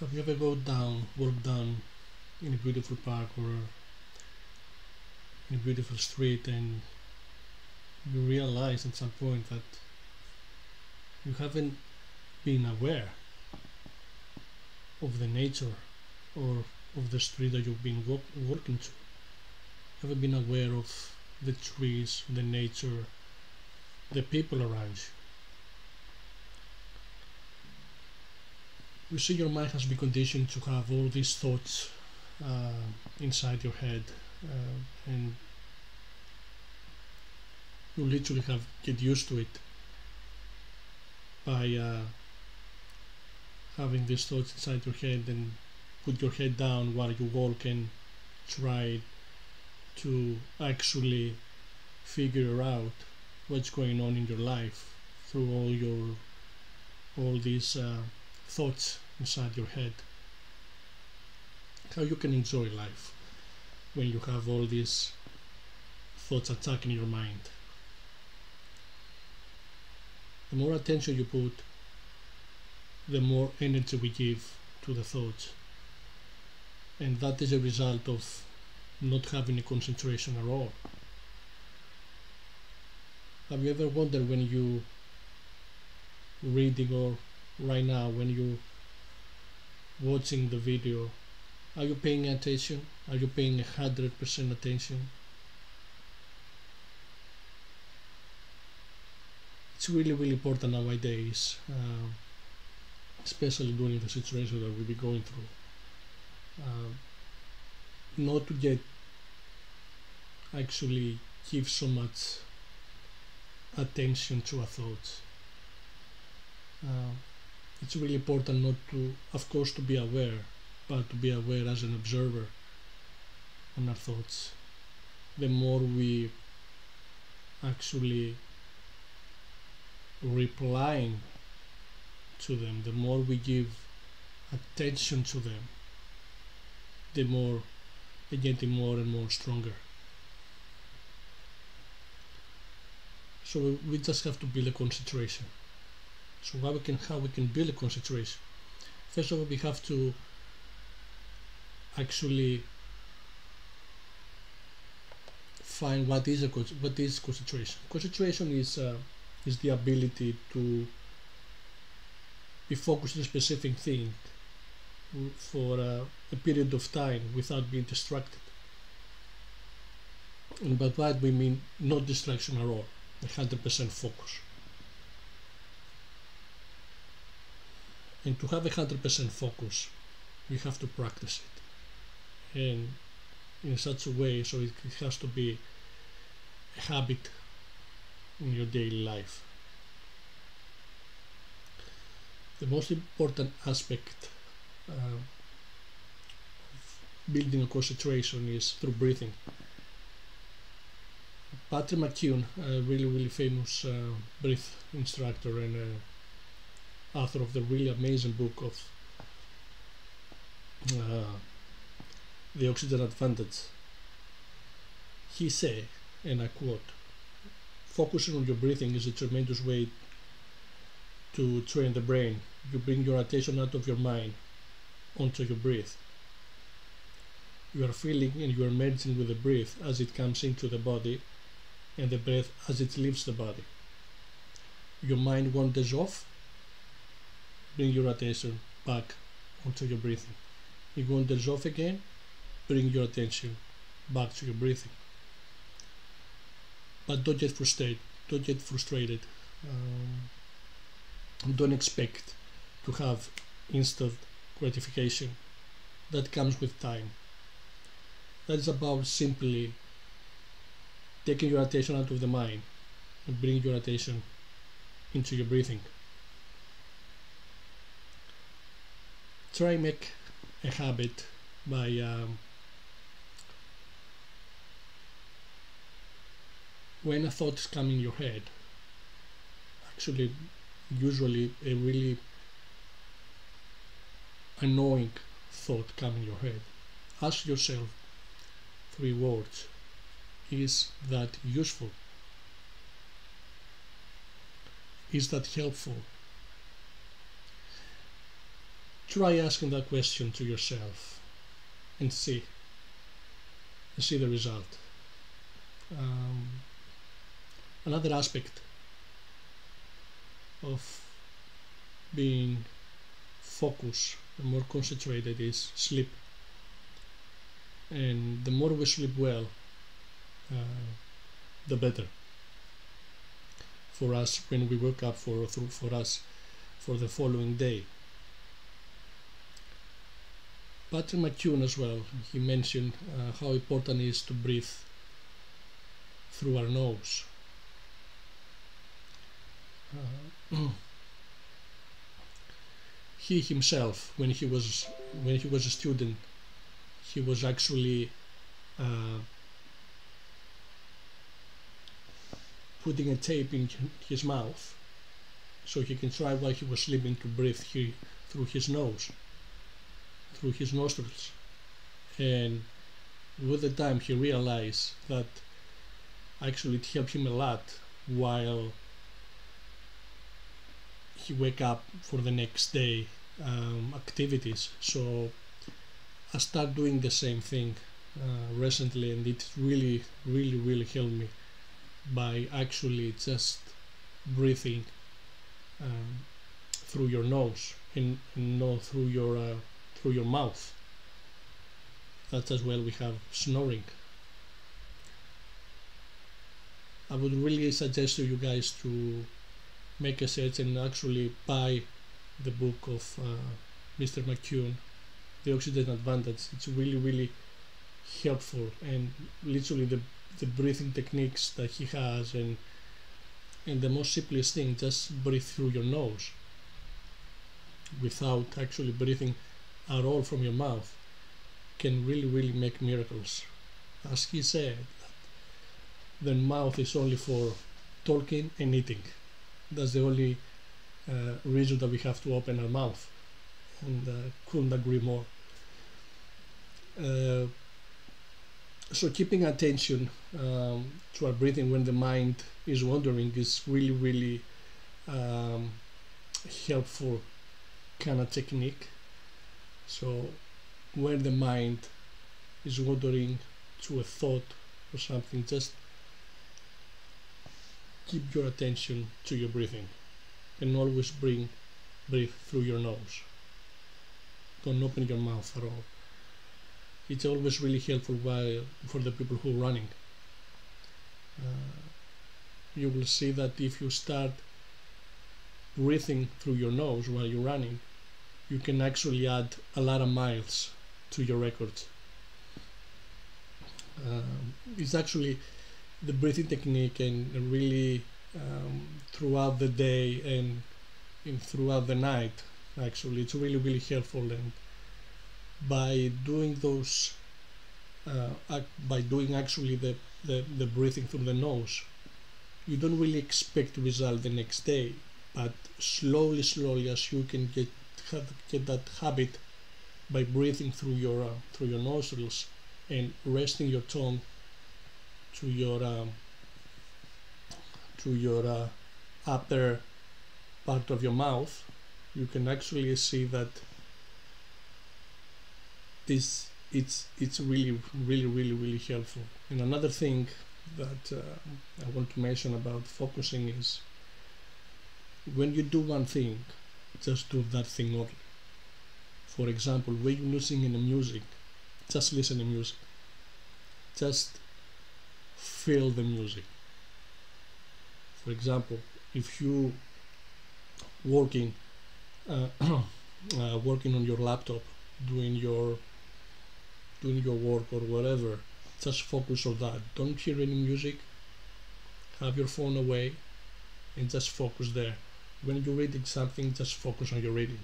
Have you ever go down, walk down in a beautiful park or in a beautiful street and you realize at some point that you haven't been aware of the nature or of the street that you've been walk, walking to. Haven't been aware of the trees, the nature, the people around you. You see, your mind has been conditioned to have all these thoughts uh, inside your head, uh, and you literally have get used to it by uh, having these thoughts inside your head and put your head down while you walk and try to actually figure out what's going on in your life through all your all these uh, thoughts inside your head. How you can enjoy life when you have all these thoughts attacking your mind. The more attention you put the more energy we give to the thoughts. And that is a result of not having a concentration at all. Have you ever wondered when you reading or right now when you watching the video. Are you paying attention? Are you paying 100% attention? It's really really important nowadays uh, especially during the situation that we'll be going through. Uh, not to get actually give so much attention to our thoughts uh, it's really important not to of course to be aware but to be aware as an observer on our thoughts. The more we actually replying to them the more we give attention to them the more they getting more and more stronger. So we just have to build a concentration so how we can how we can build a concentration first of all we have to actually find what is a what is concentration concentration is uh, is the ability to be focused on a specific thing for uh, a period of time without being distracted. And by that we mean no distraction at all, 100% focus. And to have a 100% focus, you have to practice it. And in such a way, so it, it has to be a habit in your daily life. The most important aspect uh, of building a concentration is through breathing. Patrick McKeown, a really really famous uh, breath instructor and uh, author of the really amazing book of uh, the oxygen advantage, he said, and I quote, focusing on your breathing is a tremendous way to train the brain. You bring your attention out of your mind onto your breath. You are feeling and you are merging with the breath as it comes into the body and the breath as it leaves the body. Your mind wanders off, bring your attention back onto your breathing. If it wanders off again, bring your attention back to your breathing. But don't get frustrated. Don't get frustrated. Um, don't expect to have instant gratification. That comes with time. That's about simply taking your attention out of the mind and bringing your attention into your breathing try make a habit by um, when a thought is coming in your head, actually, usually a really annoying thought coming in your head, ask yourself three words Is that useful? Is that helpful? Try asking that question to yourself and see and see the result. Um, another aspect of being focused and more concentrated is sleep. And the more we sleep well uh, the better. For us when we wake up for for us for the following day Patrick McKeown as well he mentioned uh, how important it is to breathe through our nose. Uh, he himself when he was when he was a student he was actually uh, putting a tape in his mouth so he can try while he was sleeping to breathe he, through his nose through his nostrils. And with the time he realized that actually it helped him a lot while he wake up for the next day um, activities. So I start doing the same thing uh, recently and it really really really helped me by actually just breathing um, through your nose and, and not through your uh, through your mouth that's as well we have snoring I would really suggest to you guys to make a search and actually buy the book of uh, Mr. McKeown, The Oxygen Advantage. It's really, really helpful and literally the, the breathing techniques that he has and and the most simplest thing, just breathe through your nose without actually breathing at all from your mouth can really, really make miracles. As he said, the mouth is only for talking and eating. That's the only uh, reason that we have to open our mouth. And uh, couldn't agree more. Uh, so keeping attention um, to our breathing when the mind is wandering is really, really um, helpful kind of technique. So when the mind is wandering to a thought or something, just keep your attention to your breathing. And always bring breathe through your nose. Don't open your mouth at all. It's always really helpful while for the people who are running. Uh, you will see that if you start breathing through your nose while you're running you can actually add a lot of miles to your record uh, it's actually the breathing technique and really um, throughout the day and, and throughout the night actually it's really really helpful. And by doing those uh, by doing actually the, the, the breathing through the nose you don't really expect result the next day but slowly slowly as you can get get that habit by breathing through your uh, through your nostrils and resting your tongue to your um, to your uh, upper part of your mouth you can actually see that this it's it's really really really really helpful. And another thing that uh, I want to mention about focusing is when you do one thing just do that thing only. For example when you're listening in music just listen to music. Just feel the music. For example if you working uh, uh, working on your laptop doing your doing your work or whatever just focus on that. Don't hear any music. Have your phone away and just focus there when you're reading something just focus on your reading.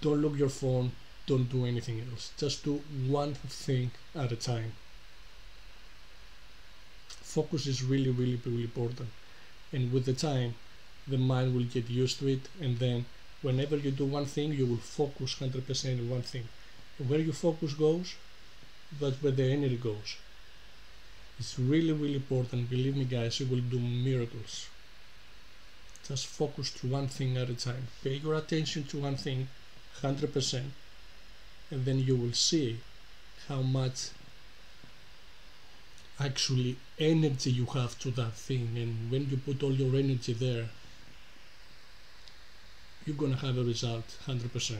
Don't look your phone don't do anything else. Just do one thing at a time. Focus is really really really important. And with the time the mind will get used to it and then whenever you do one thing you will focus 100% on one thing. And where your focus goes that's where the energy goes. It's really really important believe me guys it will do miracles just focus to one thing at a time. Pay your attention to one thing 100% and then you will see how much actually energy you have to that thing. And when you put all your energy there you're gonna have a result 100%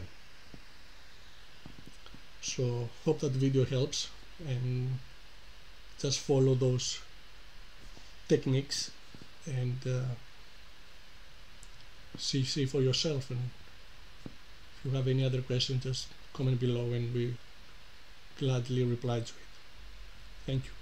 so hope that video helps and just follow those techniques and uh, see see for yourself and if you have any other questions just comment below and we gladly reply to it. Thank you